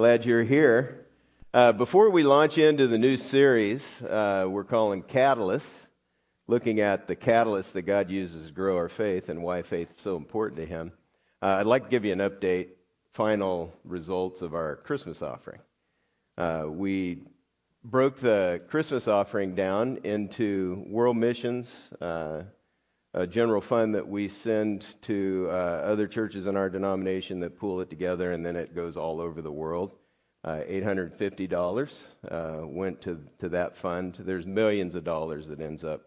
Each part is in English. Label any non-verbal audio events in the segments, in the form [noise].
Glad you're here. Uh, before we launch into the new series uh, we're calling Catalyst, looking at the catalyst that God uses to grow our faith and why faith is so important to Him, uh, I'd like to give you an update, final results of our Christmas offering. Uh, we broke the Christmas offering down into world missions, uh, a general fund that we send to uh, other churches in our denomination that pool it together, and then it goes all over the world. Uh, $850 uh, went to, to that fund. There's millions of dollars that ends up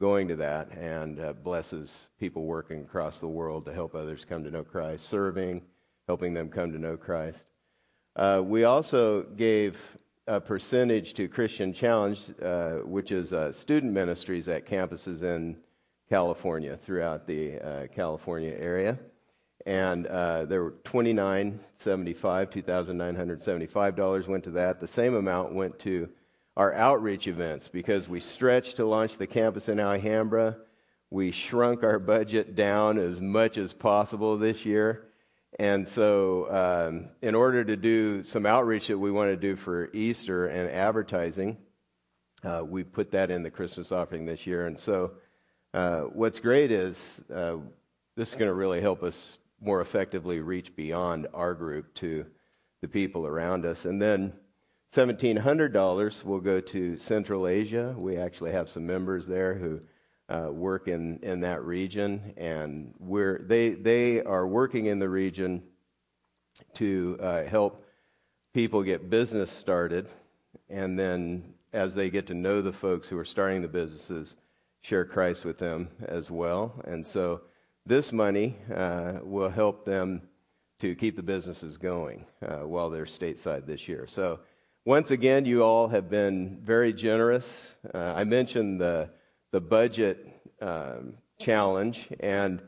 going to that and uh, blesses people working across the world to help others come to know Christ, serving, helping them come to know Christ. Uh, we also gave a percentage to Christian Challenge, uh, which is student ministries at campuses in California, throughout the uh, California area. And uh, there were 2975, $2,975 went to that. The same amount went to our outreach events because we stretched to launch the campus in Alhambra. We shrunk our budget down as much as possible this year. And so, um, in order to do some outreach that we want to do for Easter and advertising, uh, we put that in the Christmas offering this year. And so, uh, what's great is uh, this is going to really help us more effectively reach beyond our group to the people around us. And then $1,700 will go to Central Asia. We actually have some members there who uh, work in, in that region, and we're, they, they are working in the region to uh, help people get business started, and then as they get to know the folks who are starting the businesses, share Christ with them as well. And so this money uh, will help them to keep the businesses going uh, while they're stateside this year. So, once again, you all have been very generous. Uh, I mentioned the, the budget um, challenge, and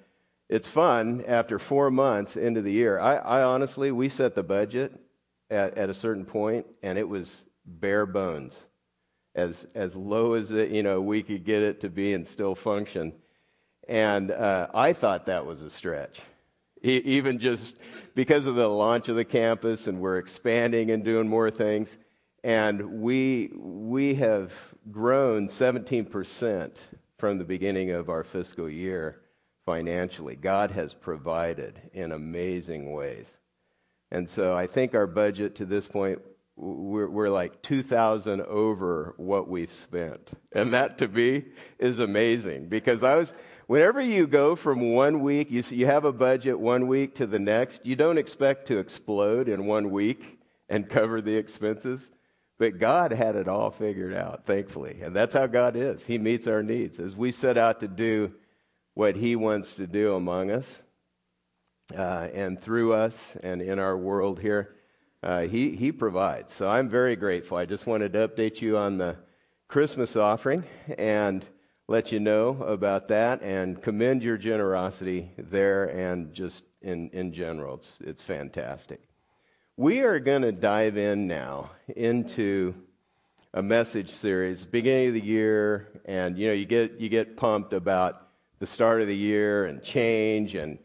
it's fun after four months into the year. I, I honestly, we set the budget at, at a certain point, and it was bare bones as as low as it, you know we could get it to be and still function. And uh, I thought that was a stretch, e- even just because of the launch of the campus and we're expanding and doing more things. And we we have grown 17% from the beginning of our fiscal year financially. God has provided in amazing ways. And so I think our budget to this point we're, we're like 2,000 over what we've spent. And that to me is amazing because I was, whenever you go from one week, you, you have a budget one week to the next, you don't expect to explode in one week and cover the expenses. But God had it all figured out, thankfully. And that's how God is. He meets our needs. As we set out to do what He wants to do among us uh, and through us and in our world here, uh, he, he provides. So I'm very grateful. I just wanted to update you on the Christmas offering and let you know about that and commend your generosity there and just in, in general. It's, it's fantastic. We are going to dive in now into a message series, beginning of the year, and you know, you get, you get pumped about the start of the year and change and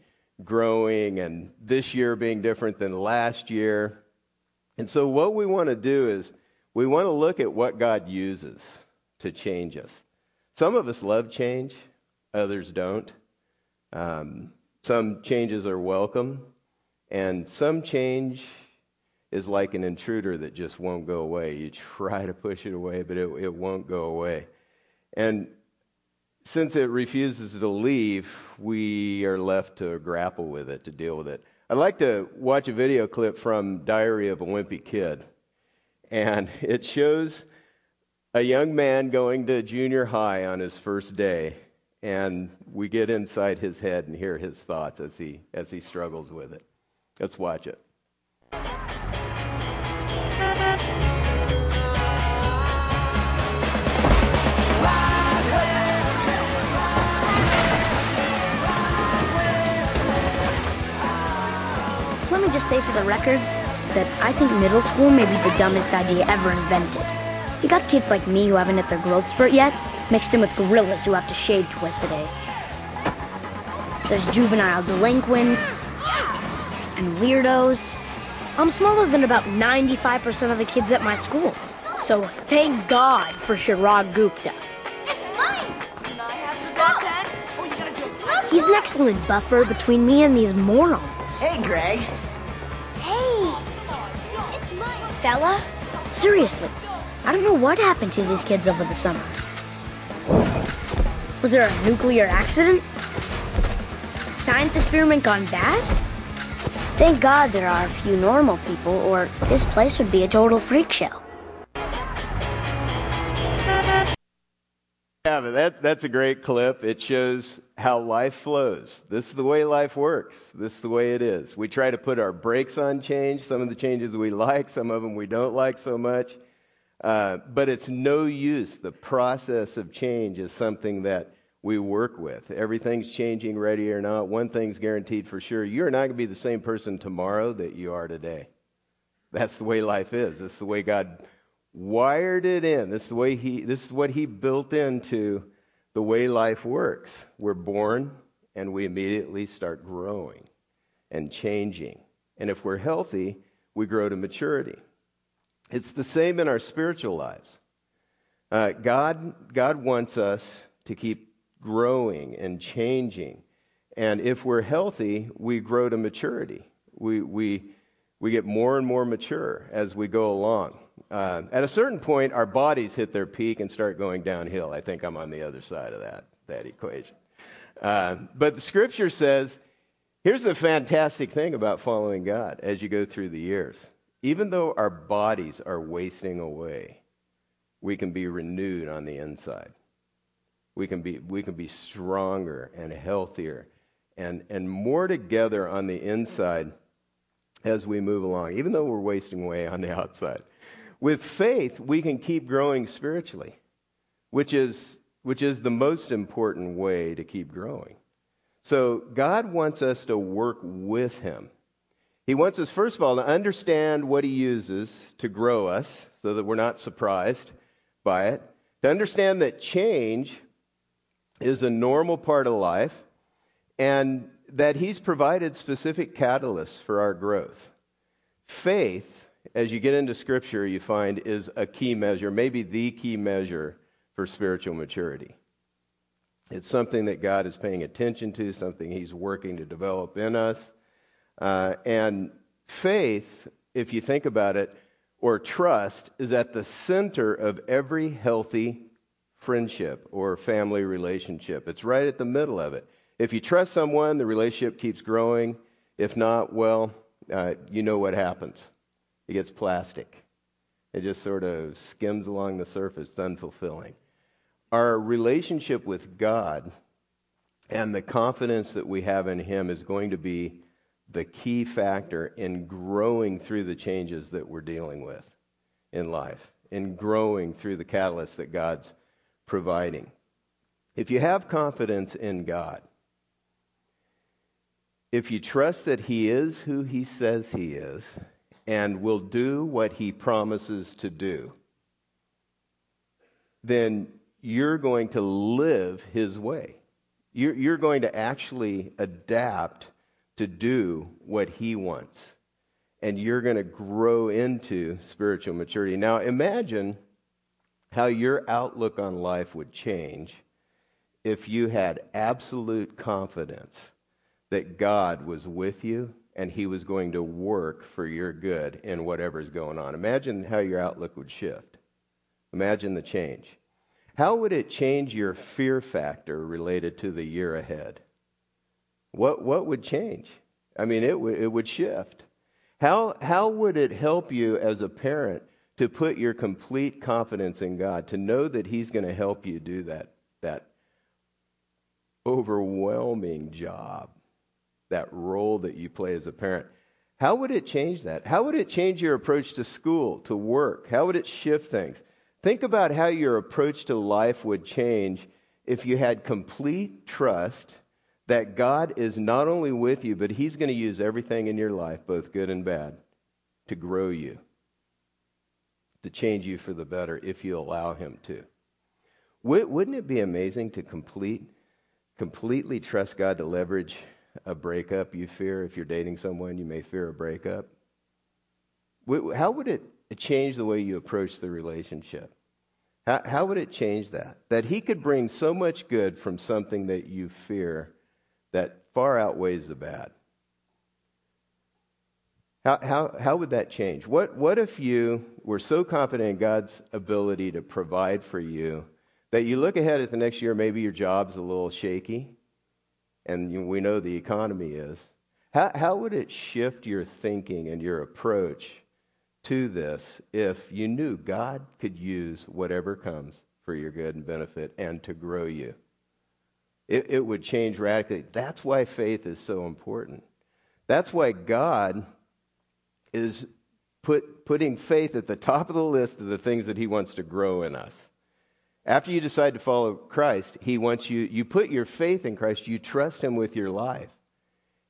growing and this year being different than last year. And so, what we want to do is we want to look at what God uses to change us. Some of us love change, others don't. Um, some changes are welcome, and some change is like an intruder that just won't go away. You try to push it away, but it, it won't go away. And since it refuses to leave, we are left to grapple with it, to deal with it. I'd like to watch a video clip from Diary of a Wimpy Kid. And [laughs] it shows a young man going to junior high on his first day. And we get inside his head and hear his thoughts as he, as he struggles with it. Let's watch it. Say for the record that I think middle school may be the dumbest idea ever invented. You got kids like me who haven't hit their growth spurt yet, mixed in with gorillas who have to shave twice a day. There's juvenile delinquents and weirdos, I'm smaller than about 95% of the kids at my school. So thank God for Chirag Gupta. It's mine! Can I have Stop! Dad? Oh, you gotta just He's an excellent buffer between me and these morons. Hey, Greg. Hey! Fella? Seriously, I don't know what happened to these kids over the summer. Was there a nuclear accident? Science experiment gone bad? Thank God there are a few normal people, or this place would be a total freak show. Yeah, but that, that's a great clip. It shows how life flows. This is the way life works. This is the way it is. We try to put our brakes on change. Some of the changes we like, some of them we don't like so much. Uh, but it's no use. The process of change is something that we work with. Everything's changing, ready or not. One thing's guaranteed for sure you're not going to be the same person tomorrow that you are today. That's the way life is. This is the way God wired it in. This is the way he this is what he built into the way life works. We're born and we immediately start growing and changing. And if we're healthy, we grow to maturity. It's the same in our spiritual lives. Uh, God, God wants us to keep growing and changing. And if we're healthy, we grow to maturity. We, we, we get more and more mature as we go along. Uh, at a certain point, our bodies hit their peak and start going downhill. I think I'm on the other side of that, that equation. Uh, but the scripture says here's the fantastic thing about following God as you go through the years. Even though our bodies are wasting away, we can be renewed on the inside. We can be, we can be stronger and healthier and, and more together on the inside as we move along, even though we're wasting away on the [laughs] outside. With faith, we can keep growing spiritually, which is, which is the most important way to keep growing. So, God wants us to work with Him. He wants us, first of all, to understand what He uses to grow us so that we're not surprised by it, to understand that change is a normal part of life, and that He's provided specific catalysts for our growth. Faith, as you get into Scripture, you find is a key measure, maybe the key measure for spiritual maturity. It's something that God is paying attention to, something He's working to develop in us. Uh, and faith, if you think about it, or trust, is at the center of every healthy friendship or family relationship. It's right at the middle of it. If you trust someone, the relationship keeps growing. If not, well, uh, you know what happens. It gets plastic. It just sort of skims along the surface. It's unfulfilling. Our relationship with God and the confidence that we have in Him is going to be the key factor in growing through the changes that we're dealing with in life, in growing through the catalyst that God's providing. If you have confidence in God, if you trust that He is who He says He is and will do what He promises to do, then you're going to live His way. You're, you're going to actually adapt to do what He wants. And you're going to grow into spiritual maturity. Now, imagine how your outlook on life would change if you had absolute confidence that God was with you and he was going to work for your good in whatever's going on. Imagine how your outlook would shift. Imagine the change. How would it change your fear factor related to the year ahead? What, what would change? I mean, it, w- it would shift. How, how would it help you as a parent to put your complete confidence in God, to know that He's going to help you do that, that overwhelming job, that role that you play as a parent? How would it change that? How would it change your approach to school, to work? How would it shift things? Think about how your approach to life would change if you had complete trust that God is not only with you, but He's going to use everything in your life, both good and bad, to grow you, to change you for the better if you allow Him to. Wouldn't it be amazing to complete, completely trust God to leverage a breakup you fear? If you're dating someone, you may fear a breakup. how would it change the way you approach the relationship? How, how would it change that? That he could bring so much good from something that you fear that far outweighs the bad. How, how, how would that change? What, what if you were so confident in God's ability to provide for you that you look ahead at the next year, maybe your job's a little shaky, and we know the economy is. How, how would it shift your thinking and your approach to this if you knew God could use whatever comes for your good and benefit and to grow you? It, it would change radically. That's why faith is so important. That's why God is put, putting faith at the top of the list of the things that he wants to grow in us. After you decide to follow Christ, he wants you, you put your faith in Christ, you trust him with your life.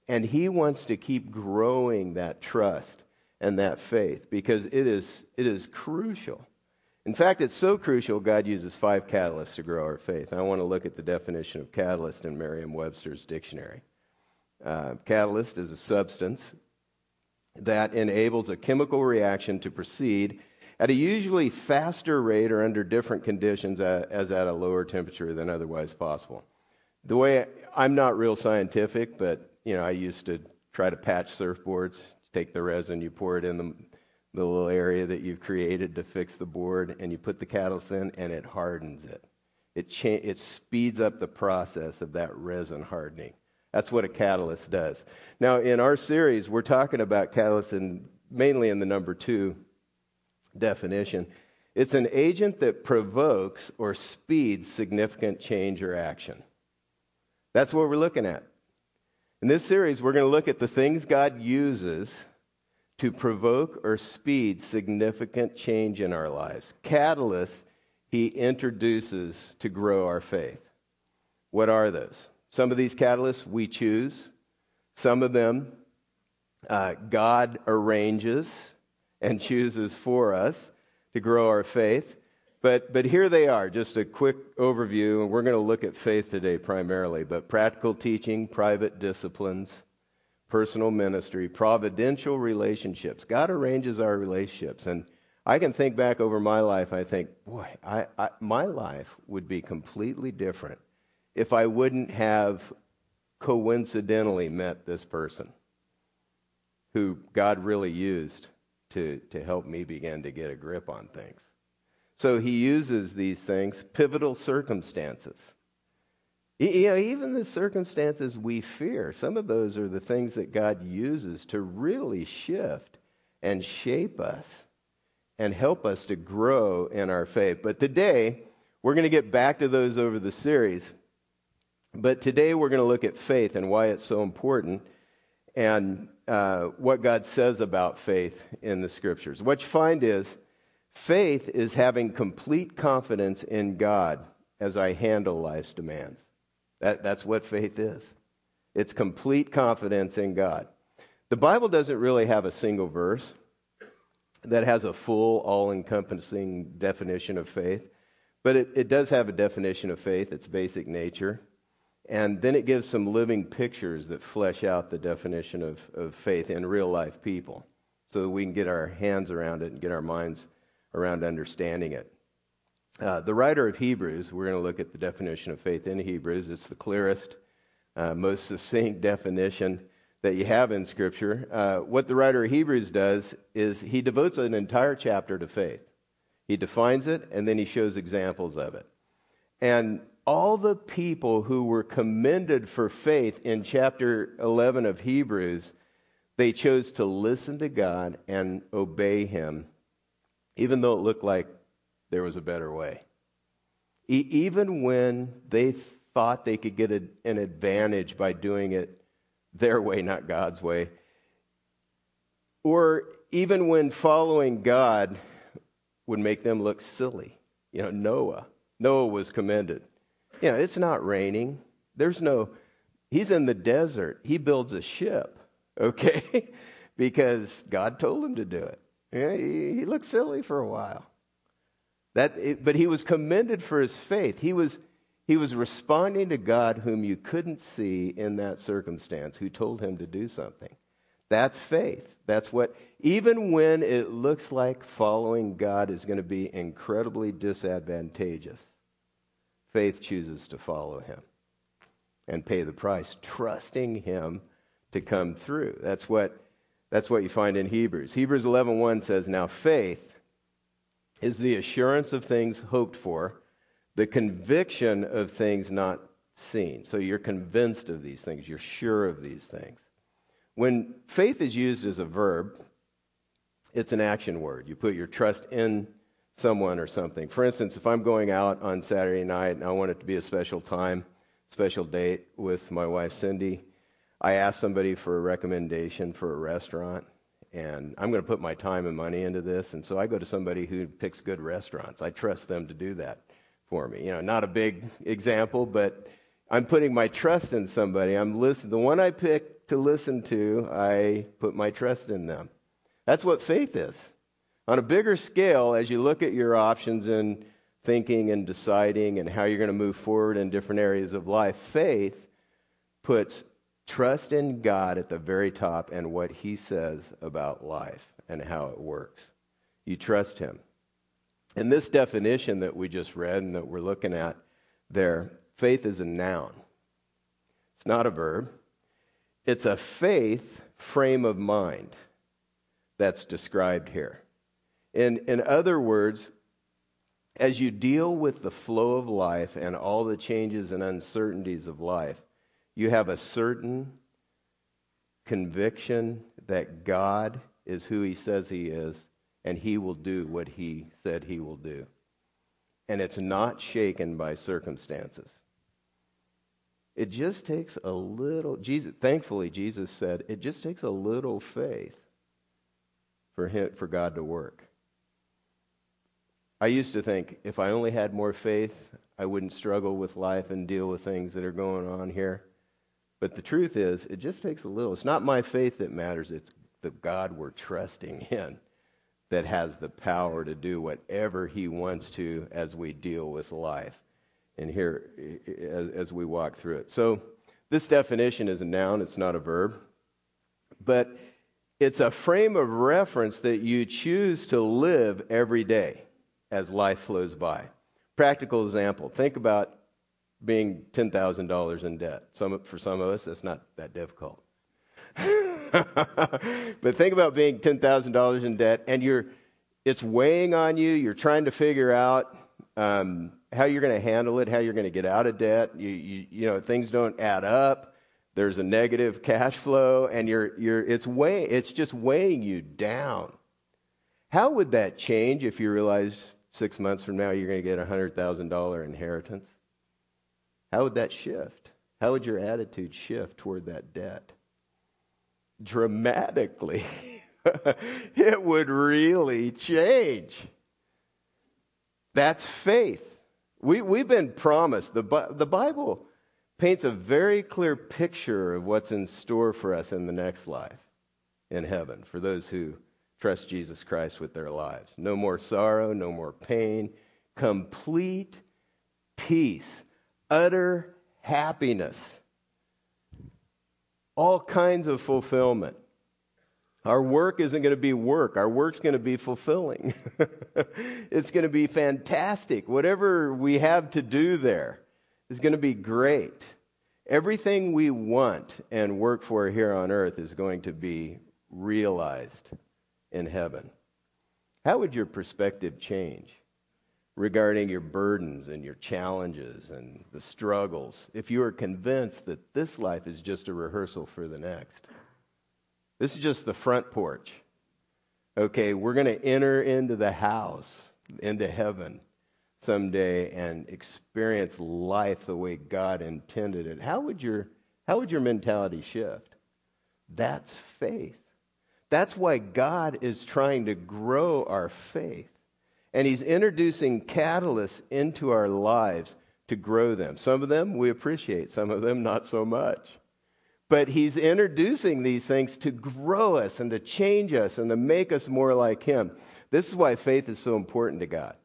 And he wants to keep growing that trust and that faith because it is, it is crucial. In fact, it's so crucial, God uses five catalysts to grow our faith. I want to look at the definition of catalyst in Merriam Webster's dictionary. Uh, catalyst is a substance that enables a chemical reaction to proceed at a usually faster rate or under different conditions uh, as at a lower temperature than otherwise possible. The way I'm not real scientific, but you know, I used to try to patch surfboards. Take the resin, you pour it in the, the little area that you've created to fix the board, and you put the catalyst in, and it hardens it. It, cha- it speeds up the process of that resin hardening. That's what a catalyst does. Now, in our series, we're talking about catalysts in, mainly in the number two definition. It's an agent that provokes or speeds significant change or action. That's what we're looking at. In this series, we're going to look at the things God uses to provoke or speed significant change in our lives. Catalysts he introduces to grow our faith. What are those? Some of these catalysts we choose, some of them uh, God arranges and chooses for us to grow our faith. But, but here they are, just a quick overview, and we're going to look at faith today primarily. But practical teaching, private disciplines, personal ministry, providential relationships. God arranges our relationships. And I can think back over my life, I think, boy, I, I, my life would be completely different if I wouldn't have coincidentally met this person who God really used to, to help me begin to get a grip on things. So he uses these things, pivotal circumstances. You know, even the circumstances we fear, some of those are the things that God uses to really shift and shape us and help us to grow in our faith. But today, we're going to get back to those over the series. But today we're going to look at faith and why it's so important and uh, what God says about faith in the scriptures. What you find is faith is having complete confidence in God as I handle life's demands. That, that's what faith is it's complete confidence in God. The Bible doesn't really have a single verse that has a full, all encompassing definition of faith, but it, it does have a definition of faith, its basic nature. And then it gives some living pictures that flesh out the definition of, of faith in real life people so that we can get our hands around it and get our minds around understanding it. Uh, the writer of Hebrews, we're going to look at the definition of faith in Hebrews. It's the clearest, uh, most succinct definition that you have in Scripture. Uh, what the writer of Hebrews does is he devotes an entire chapter to faith. He defines it and then he shows examples of it. And all the people who were commended for faith in chapter 11 of Hebrews, they chose to listen to God and obey Him, even though it looked like there was a better way. E- even when they thought they could get a, an advantage by doing it their way, not God's way, or even when following God would make them look silly. You know, Noah. Noah was commended. You know, it's not raining. There's no, he's in the desert. He builds a ship, okay? [laughs] because God told him to do it. Yeah, he, he looked silly for a while. That, but he was commended for his faith. He was, he was responding to God, whom you couldn't see in that circumstance, who told him to do something. That's faith. That's what, even when it looks like following God is going to be incredibly disadvantageous, faith chooses to follow him and pay the price, trusting him to come through. That's what, that's what you find in Hebrews. Hebrews 11.1 says, Now faith is the assurance of things hoped for, the conviction of things not seen. So you're convinced of these things, you're sure of these things. When faith is used as a verb, it's an action word. You put your trust in someone or something. For instance, if I'm going out on Saturday night and I want it to be a special time, special date with my wife Cindy, I ask somebody for a recommendation for a restaurant, and I'm going to put my time and money into this, and so I go to somebody who picks good restaurants. I trust them to do that for me. You know, not a big example, but I'm putting my trust in somebody. I'm listening. The one I pick to listen to, I put my trust in them. That's what faith is. On a bigger scale, as you look at your options in thinking and deciding and how you're going to move forward in different areas of life, faith puts trust in God at the very top and what He says about life and how it works. You trust Him. In this definition that we just read and that we're looking at there, faith is a noun. It's not a verb. It's a faith frame of mind that's described here. In, in other words, as you deal with the flow of life and all the changes and uncertainties of life, you have a certain conviction that God is who He says He is, and He will do what He said He will do. And it's not shaken by circumstances. It just takes a little, Jesus, thankfully, Jesus said, it just takes a little faith for, him, for God to work. I used to think if I only had more faith, I wouldn't struggle with life and deal with things that are going on here. But the truth is, it just takes a little. It's not my faith that matters, it's the God we're trusting in that has the power to do whatever He wants to as we deal with life and here as, we walk through it. So, this definition is a noun, it's not a verb. But it's a frame of reference that you choose to live every day as life flows by. Practical example think about being $10,000 in debt. Some, for some of us, that's not that difficult. [laughs] but think about being $10,000 in debt and you're, it's weighing on you. You're trying to figure out um, how you're going to handle it, how you're going to get out of debt. You, you, you know, things don't add up there's a negative cash flow and you're, you're, it's, weigh, it's just weighing you down. How would that change if you realize six months from now you're going to get a $100,000 inheritance? How would that shift? How would your attitude shift toward that debt? Dramatically. [laughs] it would really change. That's faith. We, we've been promised, the, the Bible paints a very clear picture of what's in store for us in the next life in heaven for those who trust Jesus Christ with their lives. No more sorrow, no more pain, complete peace, utter happiness, all kinds of fulfillment. Our work isn't going to be work. Our work's going to be fulfilling. [laughs] it's going to be fantastic. Whatever we have to do there is going to be great. Everything we want and work for here on earth is going to be realized in heaven. How would your perspective change regarding your burdens and your challenges and the struggles if you were convinced that this life is just a rehearsal for the next? This is just the front porch. Okay, we're going to enter into the house, into heaven someday and experience life the way God intended it, how would your, how would your mentality shift? That's faith. That's why God is trying to grow our faith. And He's introducing catalysts into our lives to grow them. Some of them we appreciate, some of them not so much. But He's introducing these things to grow us and to change us and to make us more like Him. This is why faith is so important to God.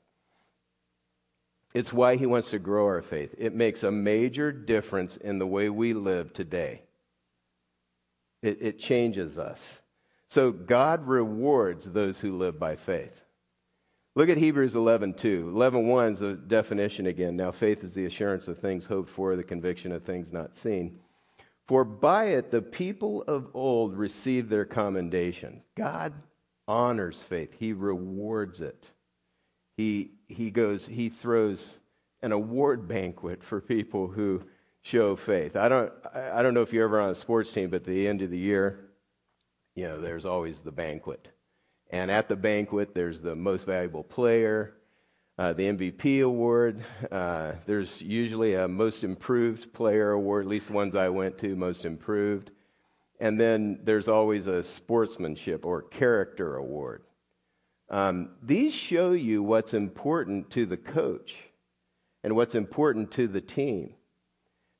It's why he wants to grow our faith. It makes a major difference in the way we live today. it, it changes us. So God rewards those who live by faith. Look at Hebrews 11, 2. 11, 1 is a definition again. Now, faith is the assurance of things hoped for, the conviction of things not seen. For by it the people of old received their commendation. God honors faith, He rewards it. He, he goes, He throws an award banquet for people who show faith. I don't, I don't know if you're ever on a sports team, but at the end of the year, you know, there's always the banquet. And at the banquet, there's the most valuable player, uh, the MVP award. Uh, there's usually a most improved player award, at least the ones I went to, most improved. And then there's always a sportsmanship or character award. Um, these show you what's important to the coach and what's important to the team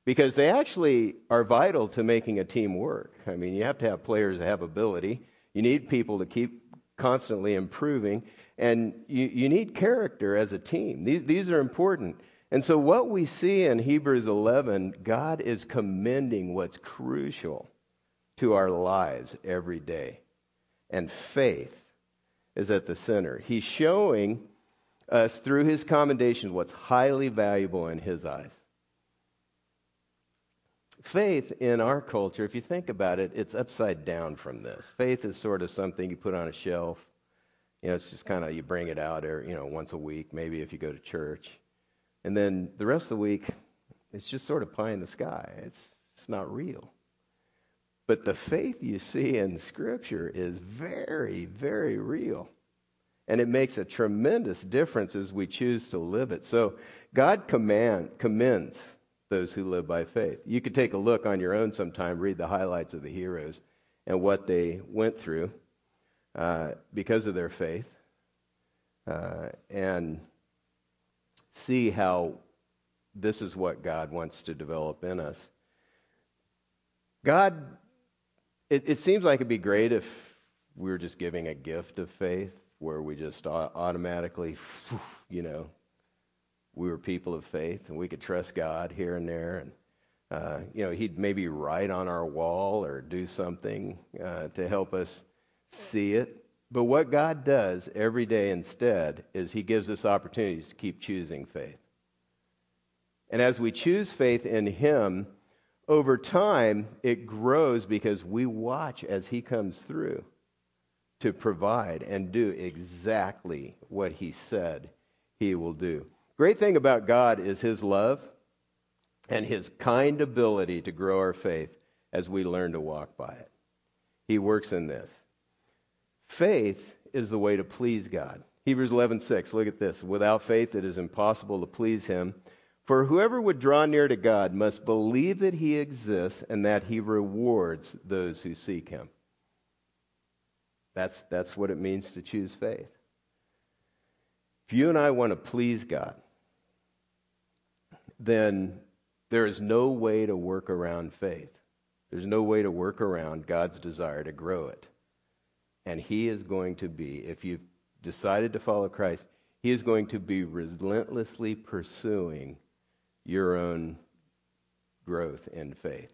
because they actually are vital to making a team work. I mean, you have to have players that have ability, you need people to keep constantly improving, and you, you need character as a team. These, these are important. And so, what we see in Hebrews 11, God is commending what's crucial to our lives every day. And faith is at the center. He's showing us through his commendations what's highly valuable in his eyes. Faith in our culture, if you think about it, it's upside down from this. Faith is sort of something you put on a shelf. You know, it's just kind of you bring it out, or, you know, once a week, maybe if you go to church. And then the rest of the week, it's just sort of pie in the sky. It's, it's not real. But the faith you see in Scripture is very, very real. And it makes a tremendous difference as we choose to live it. So God command, commends those who live by faith. You could take a look on your own sometime, read the highlights of the heroes and what they went through uh, because of their faith, uh, and see how this is what God wants to develop in us. God, it, it seems like it'd be great if we were just giving a gift of faith where we just automatically, [laughs] you know, we were people of faith and we could trust God here and there. And, uh, you know, He'd maybe write on our wall or do something uh, to help us see it. But what God does every day instead is He gives us opportunities to keep choosing faith. And as we choose faith in Him, over time, it grows because we watch as He comes through to provide and do exactly what He said He will do. Great thing about God is his love and his kind ability to grow our faith as we learn to walk by it. He works in this. Faith is the way to please God. Hebrews 11:6. Look at this. Without faith it is impossible to please him. For whoever would draw near to God must believe that he exists and that he rewards those who seek him. That's, that's what it means to choose faith. If you and I want to please God, then there is no way to work around faith. There's no way to work around God's desire to grow it. And He is going to be, if you've decided to follow Christ, He is going to be relentlessly pursuing your own growth in faith.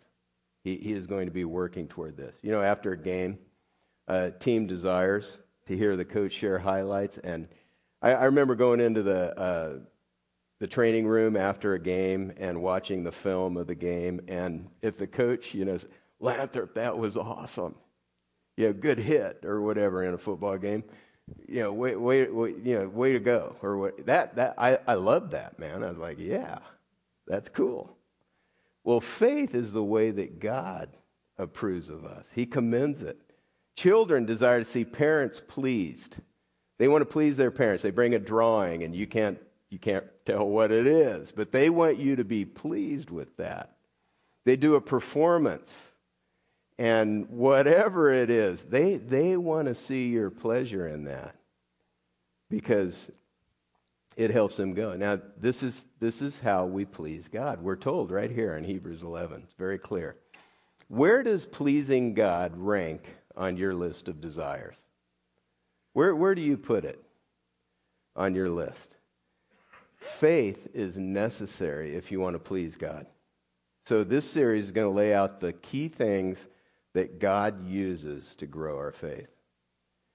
He, he is going to be working toward this. You know, after a game, a team desires to hear the coach share highlights. And I, I remember going into the uh, the training room after a game and watching the film of the game. And if the coach, you know, Lathrop, that was awesome. You know, good hit or whatever in a football game. You know, way, way, way, you know, way to go or what. That, that, I, I loved that, man. I was like, yeah, that's cool. Well, faith is the way that God approves of us. He commends it. Children desire to see parents pleased. They want to please their parents. They bring a drawing, and you can't you can't tell what it is, but they want you to be pleased with that. They do a performance. And whatever it is, they, they want to see your pleasure in that because it helps them go. Now, this is, this is how we please God. We're told right here in Hebrews 11. It's very clear. Where does pleasing God rank on your list of desires? Where, where do you put it on your list? Faith is necessary if you want to please God. So, this series is going to lay out the key things that God uses to grow our faith.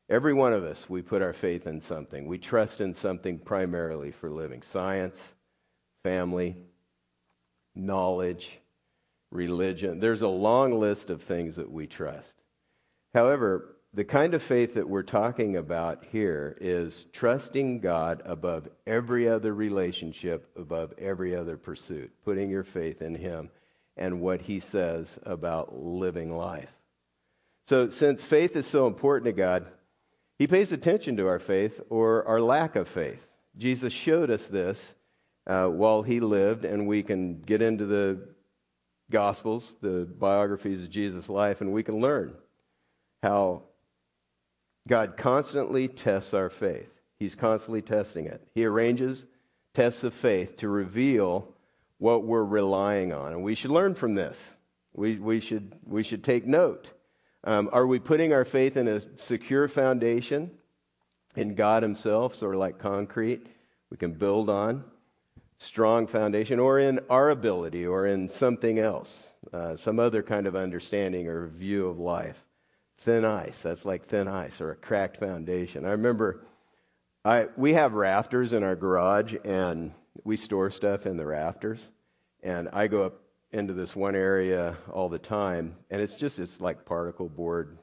Every one of us, we put our faith in something. We trust in something primarily for living science, family, knowledge, religion. There's a long list of things that we trust. However, the kind of faith that we're talking about here is trusting God above every other relationship, above every other pursuit, putting your faith in Him and what He says about living life. So, since faith is so important to God, He pays attention to our faith or our lack of faith. Jesus showed us this uh, while He lived, and we can get into the Gospels, the biographies of Jesus' life, and we can learn how God constantly tests our faith. He's constantly testing it. He arranges tests of faith to reveal what we're relying on. And we should learn from this. We, we, should, we should take note. Um, are we putting our faith in a secure foundation in God Himself, sort of like concrete we can build on? Strong foundation, or in our ability, or in something else, uh, some other kind of understanding or view of life? Thin ice. That's like thin ice or a cracked foundation. I remember I, we have rafters in our garage and we store stuff in the rafters. And I go up into this one area all the time and it's just, it's like particle board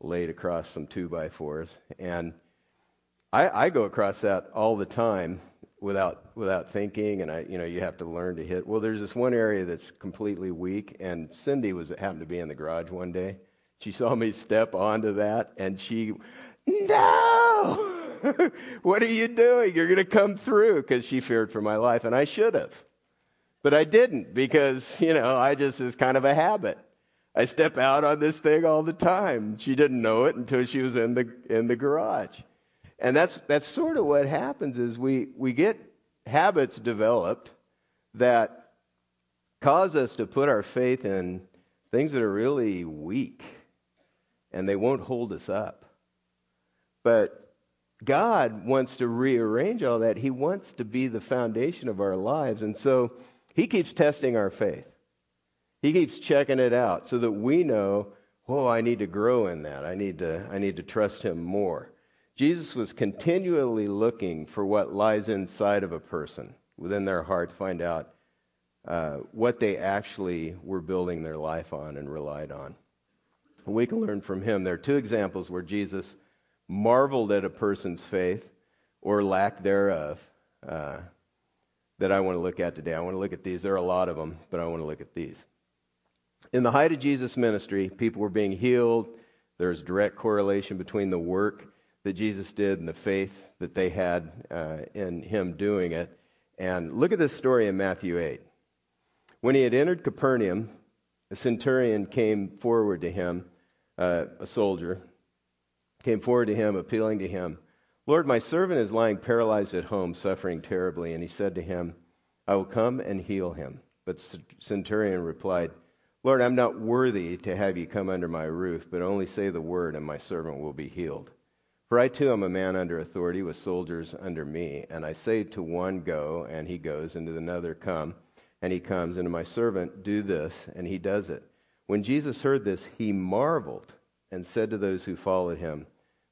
laid across some two by fours. And I, I go across that all the time without without thinking and I you know you have to learn to hit well there's this one area that's completely weak and Cindy was happened to be in the garage one day she saw me step onto that and she, no! [laughs] what are you doing? You're going to come through because she feared for my life, and I should have. But I didn't because, you know, I just is kind of a habit. I step out on this thing all the time. She didn't know it until she was in the in the garage. And that's that's sort of what happens is we we get habits developed that cause us to put our faith in things that are really weak and they won't hold us up. But God wants to rearrange all that. He wants to be the foundation of our lives. And so He keeps testing our faith. He keeps checking it out so that we know, oh, I need to grow in that. I need to, I need to trust Him more. Jesus was continually looking for what lies inside of a person, within their heart, to find out uh, what they actually were building their life on and relied on we can learn from him. There are two examples where Jesus marveled at a person's faith or lack thereof uh, that I want to look at today. I want to look at these. There are a lot of them, but I want to look at these. In the height of Jesus' ministry, people were being healed. There's direct correlation between the work that Jesus did and the faith that they had uh, in him doing it. And look at this story in Matthew 8. When he had entered Capernaum, a centurion came forward to him uh, a soldier, came forward to him, appealing to him, Lord, my servant is lying paralyzed at home, suffering terribly. And he said to him, I will come and heal him. But Centurion replied, Lord, I'm not worthy to have you come under my roof, but only say the word, and my servant will be healed. For I too am a man under authority, with soldiers under me. And I say to one, Go, and he goes, and to another, Come, and he comes, and to my servant, Do this, and he does it. When Jesus heard this, he marveled and said to those who followed him,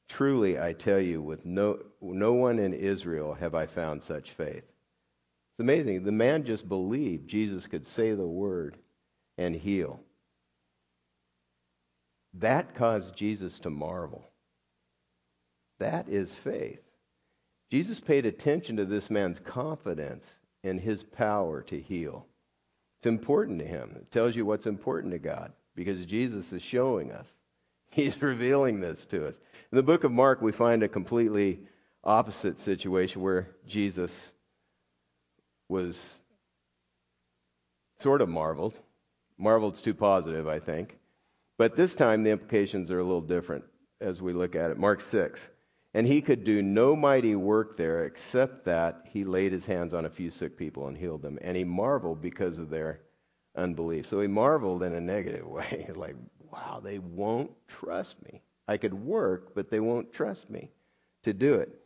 Truly, I tell you, with no, no one in Israel have I found such faith. It's amazing. The man just believed Jesus could say the word and heal. That caused Jesus to marvel. That is faith. Jesus paid attention to this man's confidence in his power to heal. It's important to him. It tells you what's important to God because Jesus is showing us. [laughs] He's revealing this to us. In the book of Mark, we find a completely opposite situation where Jesus was sort of marveled. Marveled's too positive, I think. But this time the implications are a little different as we look at it. Mark 6. And he could do no mighty work there except that he laid his hands on a few sick people and healed them. And he marveled because of their unbelief. So he marveled in a negative [laughs] way like, wow, they won't trust me. I could work, but they won't trust me to do it.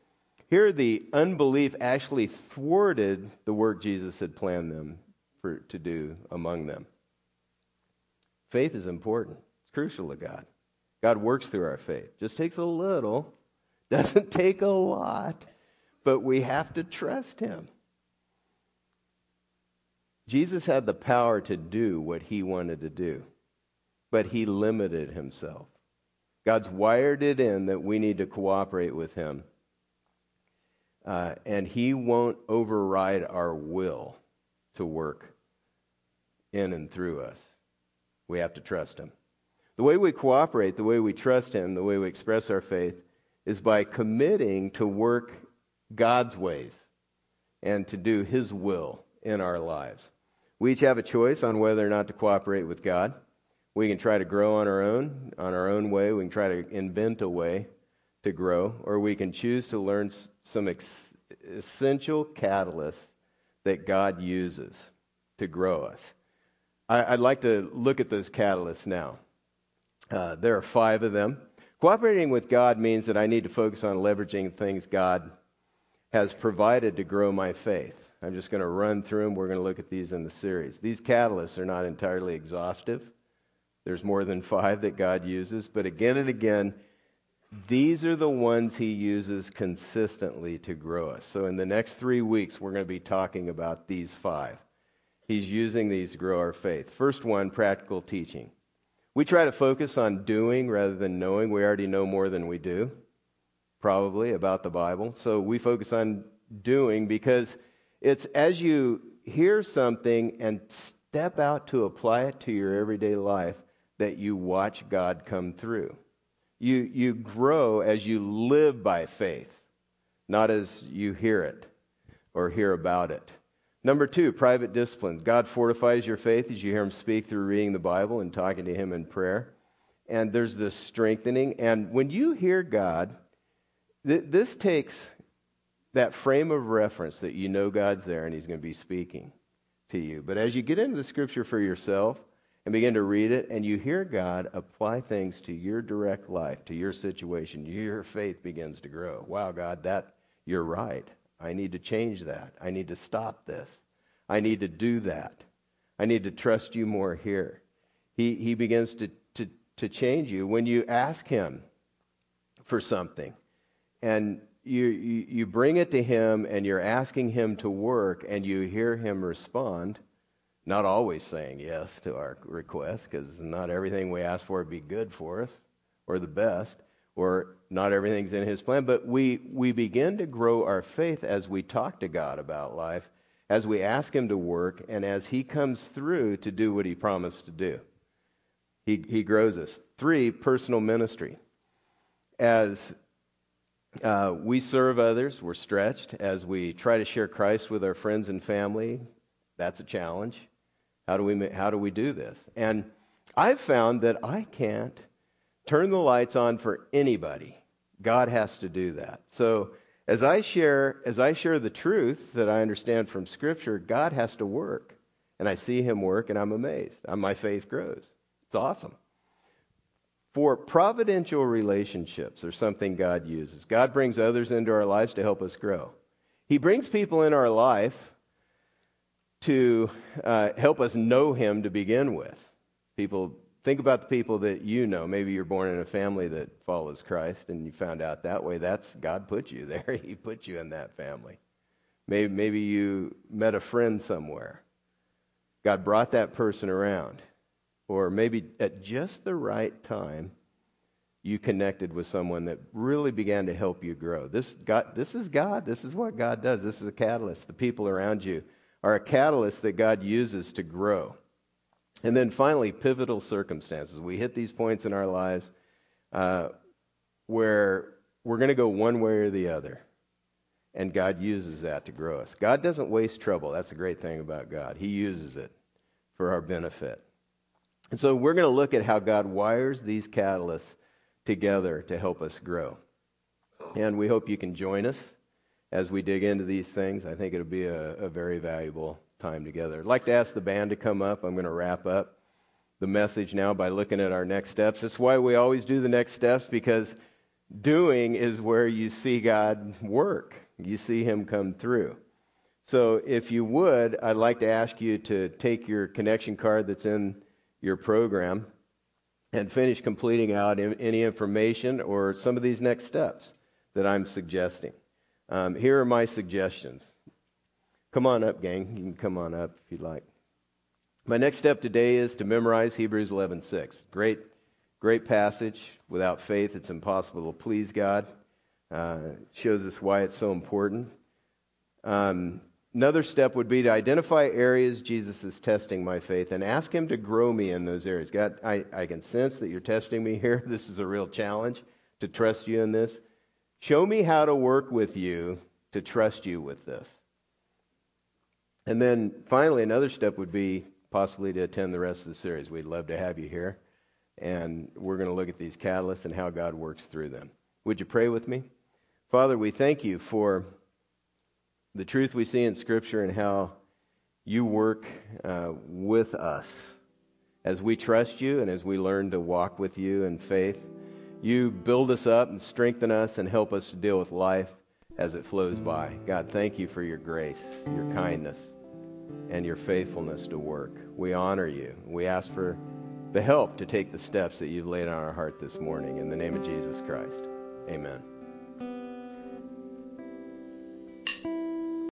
Here, the unbelief actually thwarted the work Jesus had planned them for, to do among them. Faith is important, it's crucial to God. God works through our faith. Just takes a little, [laughs] doesn't take a lot, but we have to trust Him. Jesus had the power to do what He wanted to do, but He limited Himself. God's wired it in that we need to cooperate with Him. Uh, and He won't override our will to work in and through us. We have to trust Him. The way we cooperate, the way we trust Him, the way we express our faith is by committing to work God's ways and to do His will in our lives. We each have a choice on whether or not to cooperate with God. We can try to grow on our own, on our own way. We can try to invent a way to grow, or we can choose to learn some ex- essential catalysts that God uses to grow us. I, would like to look at those catalysts now. Uh, there are five of them. Cooperating with God means that I need to focus on leveraging things God has provided to grow my faith. I'm just going to run through them. We're going to look at these in the series. These catalysts are not entirely exhaustive. There's more than five that God uses, but again and again, these are the ones He uses consistently to grow us. So, in the next three weeks, we're going to be talking about these five. He's using these to grow our faith. First one practical teaching. We try to focus on doing rather than knowing. We already know more than we do, probably, about the Bible. So, we focus on doing because it's as you hear something and step out to apply it to your everyday life that you watch God come through. You, you grow as you live by faith, not as you hear it or hear about it. Number two, private disciplines. God fortifies your faith as you hear Him speak through reading the Bible and talking to Him in prayer. And there's this strengthening. And when you hear God, th- this takes that frame of reference that you know God's there and He's going to be speaking to you. But as you get into the scripture for yourself and begin to read it, and you hear God apply things to your direct life, to your situation, your faith begins to grow. Wow, God, that you're right. I need to change that. I need to stop this. I need to do that. I need to trust you more here. He, he begins to, to, to change you when you ask Him for something. And you, you, you bring it to him and you're asking him to work and you hear him respond, not always saying yes to our request because not everything we ask for would be good for us or the best or not everything's in his plan, but we, we begin to grow our faith as we talk to God about life, as we ask him to work, and as he comes through to do what he promised to do. He, he grows us. Three, personal ministry. As uh, we serve others. We're stretched as we try to share Christ with our friends and family. That's a challenge. How do we, how do, we do this? And I've found that I can't turn the lights on four anybody. God has to do that. So as I share, as I share the truth that I understand from Scripture, God has to work. And I see him work and I'm amazed. My faith grows. It's awesome for providential relationships are something God uses. God brings others into our lives to help us grow. He brings people in our life to uh, help us know Him to begin with. People, think about the people that you know. Maybe you're born in a family that follows Christ and you found out that way. That's God put you [laughs] there. he put you in that family. Maybe, maybe you met a friend somewhere. God brought that person around or maybe at just the right time, you connected with someone that really began to help you grow. This, God, this is God. This is what God does. This is a catalyst. The people around you are a catalyst that God uses to grow. And then finally, pivotal circumstances. We hit these points in our lives uh, where we're going to go one way or the other. And God uses that to grow us. God doesn't waste trouble. That's the great thing about God. He uses it for our benefit. And so we're going to look at how God wires these catalysts together to help us grow. And we hope you can join us as we dig into these things. I think it'll be a, a very valuable time together. I'd like to ask the band to come up. I'm going to wrap up the message now by looking at our next steps. That's why we always do the next steps because doing is where you see God work, you see Him come through. So, if you would, I'd like to ask you to take your connection card that's in your program and finish completing out any information or some of these next steps that I'm suggesting. Um, here are my suggestions. Come on up, gang. You can come on up if you'd like. My next step today is to memorize Hebrews 11:6. Great, great passage. Without faith, it's impossible to please God. Uh, shows us why it's so important. Um, another step would be to identify areas Jesus is testing my faith and ask Him to grow me in those areas. God, I, I can sense that you're testing me here. [laughs] This is a real challenge to trust you in this. Show me how to work with you to trust you with this. And then finally, another step would be possibly to attend the rest of the series. We'd love to have you here. And we're going to look at these catalysts and how God works through them. Would you pray with me? Father, we thank you for the truth we see in Scripture and how you work uh, with us as we trust you and as we learn to walk with you in faith. You build us up and strengthen us and help us to deal with life as it flows by. God, thank you for your grace, your kindness, and your faithfulness to work. We honor you. We ask for the help to take the steps that you've laid on our heart this morning. In the name of Jesus Christ, amen.